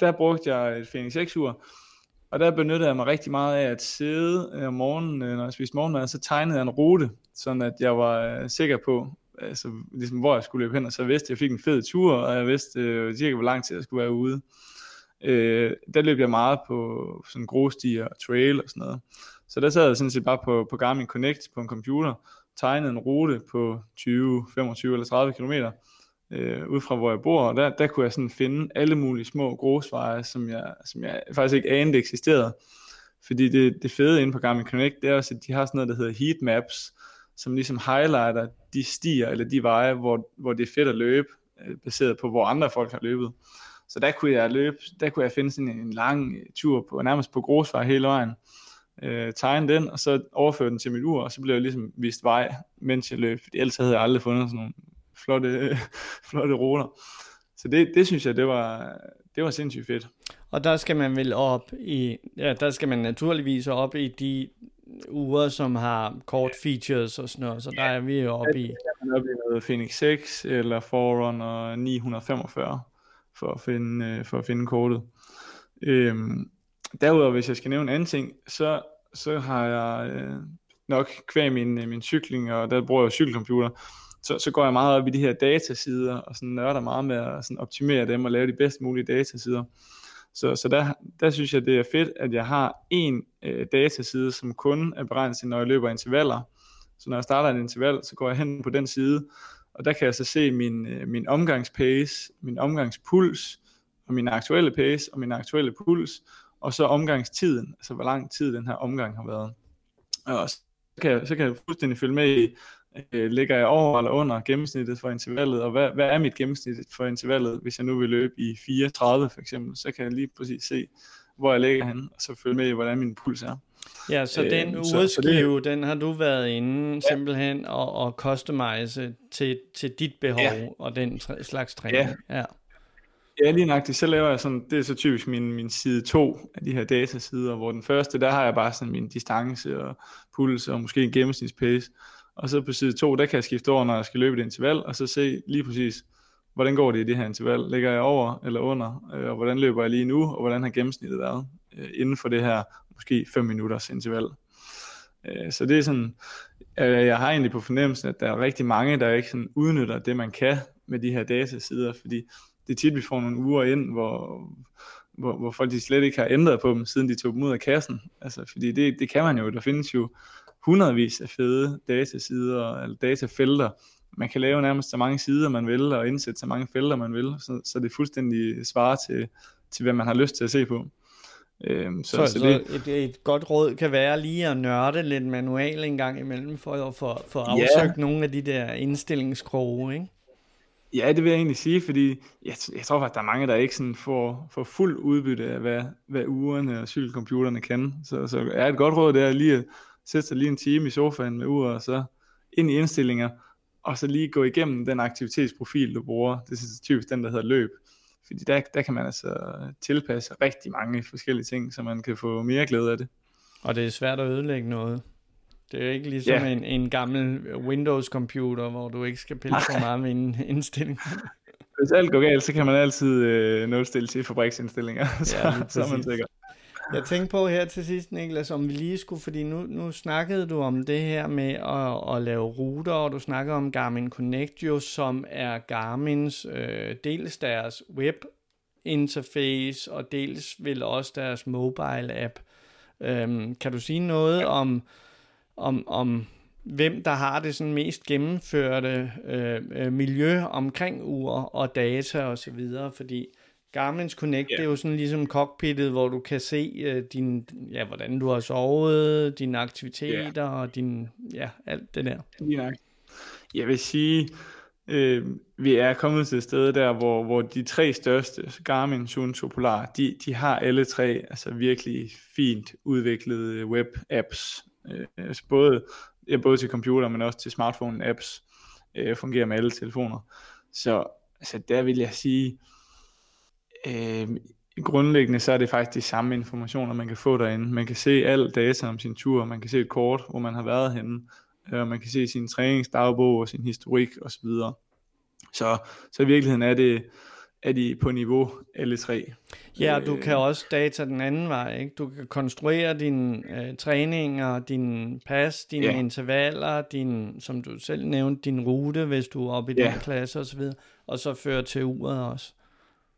der brugte jeg et Phoenix 6-ur, og der benyttede jeg mig rigtig meget af at sidde øh, om morgenen, øh, når jeg spiste morgenmad, så tegnede jeg en rute, sådan at jeg var øh, sikker på, altså, ligesom, hvor jeg skulle løbe hen, og så vidste jeg, at jeg fik en fed tur, og jeg vidste øh, cirka, hvor lang tid jeg skulle være ude. Øh, der løb jeg meget på sådan grostier og trail og sådan noget. Så der sad jeg sådan set bare på, på Garmin Connect på en computer, tegnede en rute på 20, 25 eller 30 km, øh, ud fra hvor jeg bor, og der, der kunne jeg sådan finde alle mulige små grusveje, som jeg, som jeg faktisk ikke anede eksisterede. Fordi det, det fede inde på Garmin Connect, det er også, at de har sådan noget, der hedder heat maps, som ligesom highlighter de stier eller de veje, hvor, hvor det er fedt at løbe, øh, baseret på hvor andre folk har løbet. Så der kunne jeg løbe, der kunne jeg finde sådan en, en lang tur på, nærmest på grusvej hele vejen, øh, tegne den, og så overføre den til mit ur, og så blev jeg ligesom vist vej, mens jeg løb, fordi ellers havde jeg aldrig fundet sådan nogle flotte, flotte ruter. Så det, det synes jeg, det var, det var sindssygt fedt. Og der skal man vel op i, ja, der skal man naturligvis op i de uger, som har kort features og sådan noget, så der er vi jo oppe i. Der er oppe i noget Phoenix 6 eller Forerunner 945 for at finde, øh, for at finde kortet. Øhm, derudover, hvis jeg skal nævne en anden ting, så, så har jeg øh, nok kvæg min, øh, min cykling, og der bruger jeg cykelcomputer, så, så går jeg meget op i de her datasider, og sådan nørder meget med at sådan optimere dem, og lave de bedst mulige datasider. Så, så der, der synes jeg, det er fedt, at jeg har en øh, dataside, som kun er beregnet til, når jeg løber intervaller. Så når jeg starter et interval, så går jeg hen på den side, og der kan jeg så se min, øh, min omgangspace, min omgangspuls, og min aktuelle pace, og min aktuelle puls, og så omgangstiden, altså hvor lang tid den her omgang har været. Og så kan jeg, så kan jeg fuldstændig følge med i, øh, ligger jeg over eller under gennemsnittet for intervallet, og hvad, hvad er mit gennemsnit for intervallet, hvis jeg nu vil løbe i 4.30 for eksempel, så kan jeg lige præcis se, hvor jeg ligger hen, og så følge med i, hvordan min puls er. Ja, så øh, den ureskive, det, den har du været inde ja. simpelthen og, og customize til, til dit behov ja. og den slags træning. Ja. ja. Ja, lige nøjagtigt. Så laver jeg sådan, det er så typisk min, min side 2 af de her datasider, hvor den første, der har jeg bare sådan min distance og puls og måske en gennemsnitspace. Og så på side 2, der kan jeg skifte over, når jeg skal løbe et interval, og så se lige præcis, hvordan går det i det her interval? Ligger jeg over eller under? Øh, og hvordan løber jeg lige nu? Og hvordan har gennemsnittet været øh, inden for det her måske 5 minutters interval? Øh, så det er sådan, øh, jeg har egentlig på fornemmelsen, at der er rigtig mange, der ikke sådan udnytter det, man kan med de her datasider, fordi det er tit, vi får nogle uger ind, hvor, hvor, hvor folk de slet ikke har ændret på dem, siden de tog dem ud af kassen. Altså, fordi det, det kan man jo. Der findes jo hundredvis af fede datasider, eller datafelter. Man kan lave nærmest så mange sider, man vil, og indsætte så mange felter, man vil, så, så det fuldstændig svarer til, til, hvad man har lyst til at se på. Øhm, så, så, så det, et, et godt råd kan være lige at nørde lidt manual en gang imellem, for at få, få afsøgt ja. nogle af de der indstillingskroge, ikke? Ja, det vil jeg egentlig sige, fordi jeg, jeg tror faktisk, der er mange, der ikke sådan får, får fuld udbytte af, hvad, hvad ugerne og cykelcomputerne kan. Så, så er et godt råd, det er lige at sætte sig lige en time i sofaen med uret, og så ind i indstillinger, og så lige gå igennem den aktivitetsprofil, du bruger. Det er typisk den, der hedder løb. Fordi der, der kan man altså tilpasse rigtig mange forskellige ting, så man kan få mere glæde af det. Og det er svært at ødelægge noget. Det er ikke ligesom yeah. en, en gammel Windows-computer, hvor du ikke skal pille for meget med en indstilling. Hvis alt går galt, så kan man altid øh, nulstille til fabriksindstillinger, så, ja, så er man sikker. Jeg tænkte på her til sidst, Niklas, om vi lige skulle, fordi nu, nu snakkede du om det her med at, at lave ruter, og du snakkede om Garmin Connect, jo, som er Garmins øh, dels deres web interface, og dels vil også deres mobile app. Øhm, kan du sige noget om, om, om hvem der har det sådan mest gennemførte øh, øh miljø omkring ur og data og så videre, fordi Garmin's Connect, yeah. det er jo sådan ligesom cockpittet, hvor du kan se øh, din, ja, hvordan du har sovet, dine aktiviteter yeah. og din, ja, alt det der. Ja. Jeg vil sige, øh, vi er kommet til et sted der, hvor, hvor de tre største, Garmin, Suunto, Polar, de, de har alle tre altså virkelig fint udviklede web-apps, øh, altså både, ja, både til computer, men også til smartphone-apps, øh, fungerer med alle telefoner. Så altså, der vil jeg sige, øh, grundlæggende så er det faktisk de samme informationer, man kan få derinde. Man kan se al data om sin tur, man kan se et kort, hvor man har været henne, øh, man kan se sin træningsdagbog og sin historik osv. Så, så i virkeligheden er det, er de på niveau alle tre. Ja, du kan også data den anden vej. Ikke? Du kan konstruere dine øh, træninger, din pas, dine ja. intervaller, din, som du selv nævnte, din rute, hvis du er oppe i ja. den klasse osv., og så føre til uret også.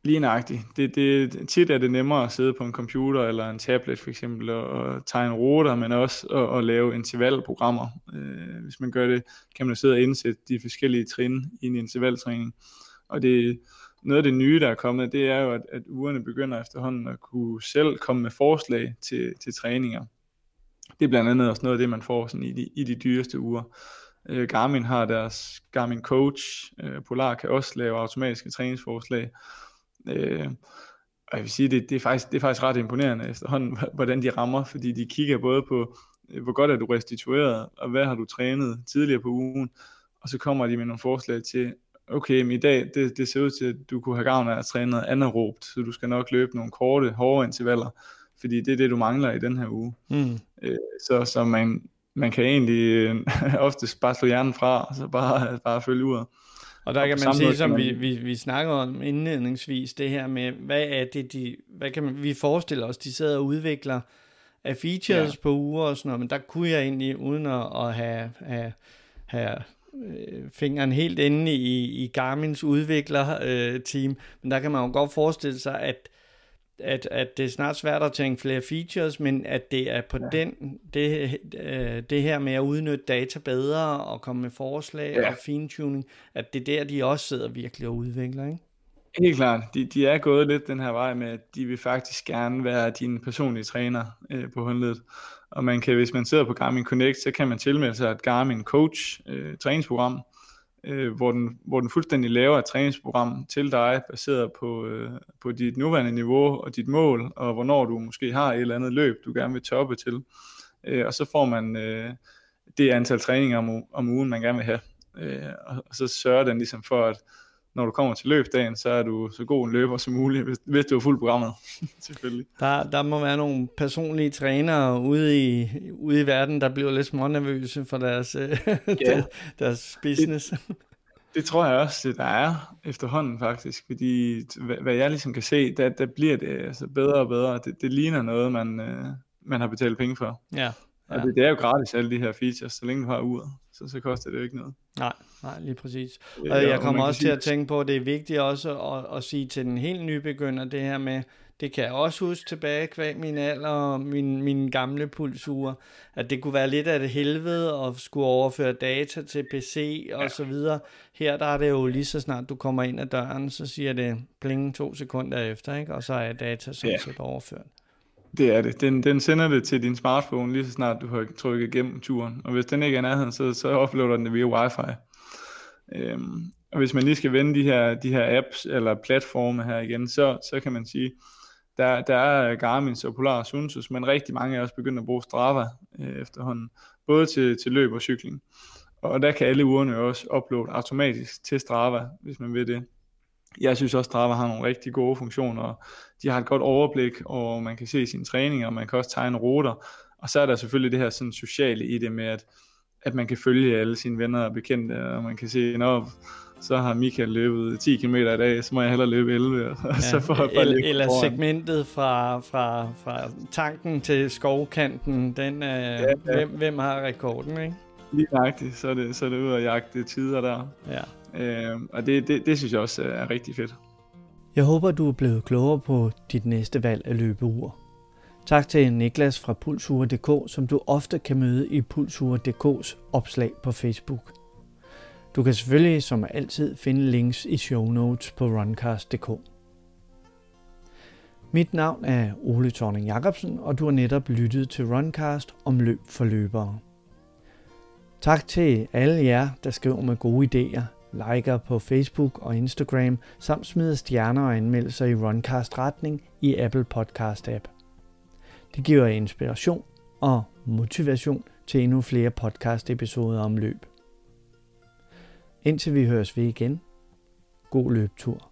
Lige nøjagtigt. Det, det, tit er det nemmere at sidde på en computer eller en tablet for eksempel og, og tegne ruter, men også at, at lave intervallprogrammer. Øh, hvis man gør det, kan man sidde og indsætte de forskellige trin i en intervaltræning. Og det, noget af det nye, der er kommet, det er jo, at, at ugerne begynder efterhånden at kunne selv komme med forslag til, til træninger. Det er blandt andet også noget af det, man får sådan i, de, i de dyreste uger. Øh, Garmin har deres Garmin Coach. Øh, Polar kan også lave automatiske træningsforslag. Øh, og jeg vil sige, det, det, er faktisk, det er faktisk ret imponerende efterhånden, hvordan de rammer, fordi de kigger både på, øh, hvor godt er du restitueret, og hvad har du trænet tidligere på ugen, og så kommer de med nogle forslag til, okay, men i dag, det, det ser ud til, at du kunne have gavn af at træne noget anaerobt, så du skal nok løbe nogle korte, hårde intervaller, fordi det er det, du mangler i den her uge. Mm. Øh, så, så man, man kan egentlig øh, oftest bare slå hjernen fra, og så bare, bare følge ud. Og der og kan man sige, som vi, vi, vi snakker om indledningsvis, det her med, hvad er det, de, hvad kan man, vi forestiller os, de sidder og udvikler af features ja. på uger og sådan noget, men der kunne jeg egentlig, uden at, at have, have, have øh, fingeren helt inde i, i Garmins udvikler-team, øh, men der kan man jo godt forestille sig, at at, at det er snart svært at tænke flere features, men at det er på ja. den, det, øh, det her med at udnytte data bedre og komme med forslag ja. og fintuning, at det er der, de også sidder virkelig og udvikler, ikke? Helt klart. De, de er gået lidt den her vej med, at de vil faktisk gerne være din personlige træner øh, på håndledet. Og man kan, hvis man sidder på Garmin Connect, så kan man tilmelde sig et Garmin Coach øh, træningsprogram, øh, hvor, den, hvor den fuldstændig laver et træningsprogram til dig, baseret på, øh, på dit nuværende niveau og dit mål, og hvornår du måske har et eller andet løb, du gerne vil toppe til. Øh, og så får man øh, det antal træninger om, om ugen, man gerne vil have. Øh, og, og så sørger den ligesom for, at når du kommer til løbsdagen, så er du så god en løber som muligt, hvis, hvis du er fuldt programmet, selvfølgelig. Der, der må være nogle personlige trænere ude i, ude i verden, der bliver lidt smånervøse for deres, ja. der, deres business. Det, det tror jeg også, det der er efterhånden faktisk, fordi hvad, hvad jeg ligesom kan se, der, der bliver det altså bedre og bedre. Det, det ligner noget, man, øh, man har betalt penge for. Ja. Ja. Og det, det er jo gratis, alle de her features, så længe du har uret, så, så koster det jo ikke noget. Nej, nej, lige præcis. Øh, og jeg kommer også til at tænke på, at det er vigtigt også at, at sige til den helt nye begynder, det her med, det kan jeg også huske tilbage kvæg min alder og min, min gamle pulsure, at det kunne være lidt af det helvede at skulle overføre data til PC og ja. så videre. Her der er det jo lige så snart du kommer ind ad døren, så siger det pling to sekunder efter, ikke? og så er data sådan ja. set overført. Det er det. Den, den sender det til din smartphone lige så snart du har trykket igennem turen. Og hvis den ikke er nærheden, så, så uploader den det via wifi. Øhm, og hvis man lige skal vende de her, de her apps eller platforme her igen, så, så kan man sige, der, der er Garmin og Polar og Sunsus, men rigtig mange er også begyndt at bruge Strava øh, efterhånden, både til, til løb og cykling. Og der kan alle ugerne også uploade automatisk til Strava, hvis man vil det jeg synes også, Strava har nogle rigtig gode funktioner. De har et godt overblik, og man kan se sine træninger, og man kan også tegne ruter. Og så er der selvfølgelig det her sådan sociale i det med, at, at man kan følge alle sine venner og bekendte, og man kan se, at så har Michael løbet 10 km i dag, så må jeg hellere løbe 11. Og ja, så får jeg eller, eller segmentet fra, fra, fra tanken til skovkanten, den, øh, ja, ja. Hvem, hvem har rekorden, ikke? Lige nøjagtigt, så er det, så er det ud at jagte tider der. Ja. Øh, og det, det, det synes jeg også øh, er rigtig fedt. Jeg håber, du er blevet klogere på dit næste valg af løbeur. Tak til Niklas fra Pulsure.dk, som du ofte kan møde i Pulsure.dk's opslag på Facebook. Du kan selvfølgelig som altid finde links i show notes på runcast.dk. Mit navn er Ole Thorning Jacobsen, og du har netop lyttet til Runcast om løb for løbere. Tak til alle jer, der skriver med gode idéer – liker på Facebook og Instagram, samt smider stjerner og anmeldelser i Runcast retning i Apple Podcast app. Det giver inspiration og motivation til endnu flere podcast episoder om løb. Indtil vi høres ved igen. God løbetur.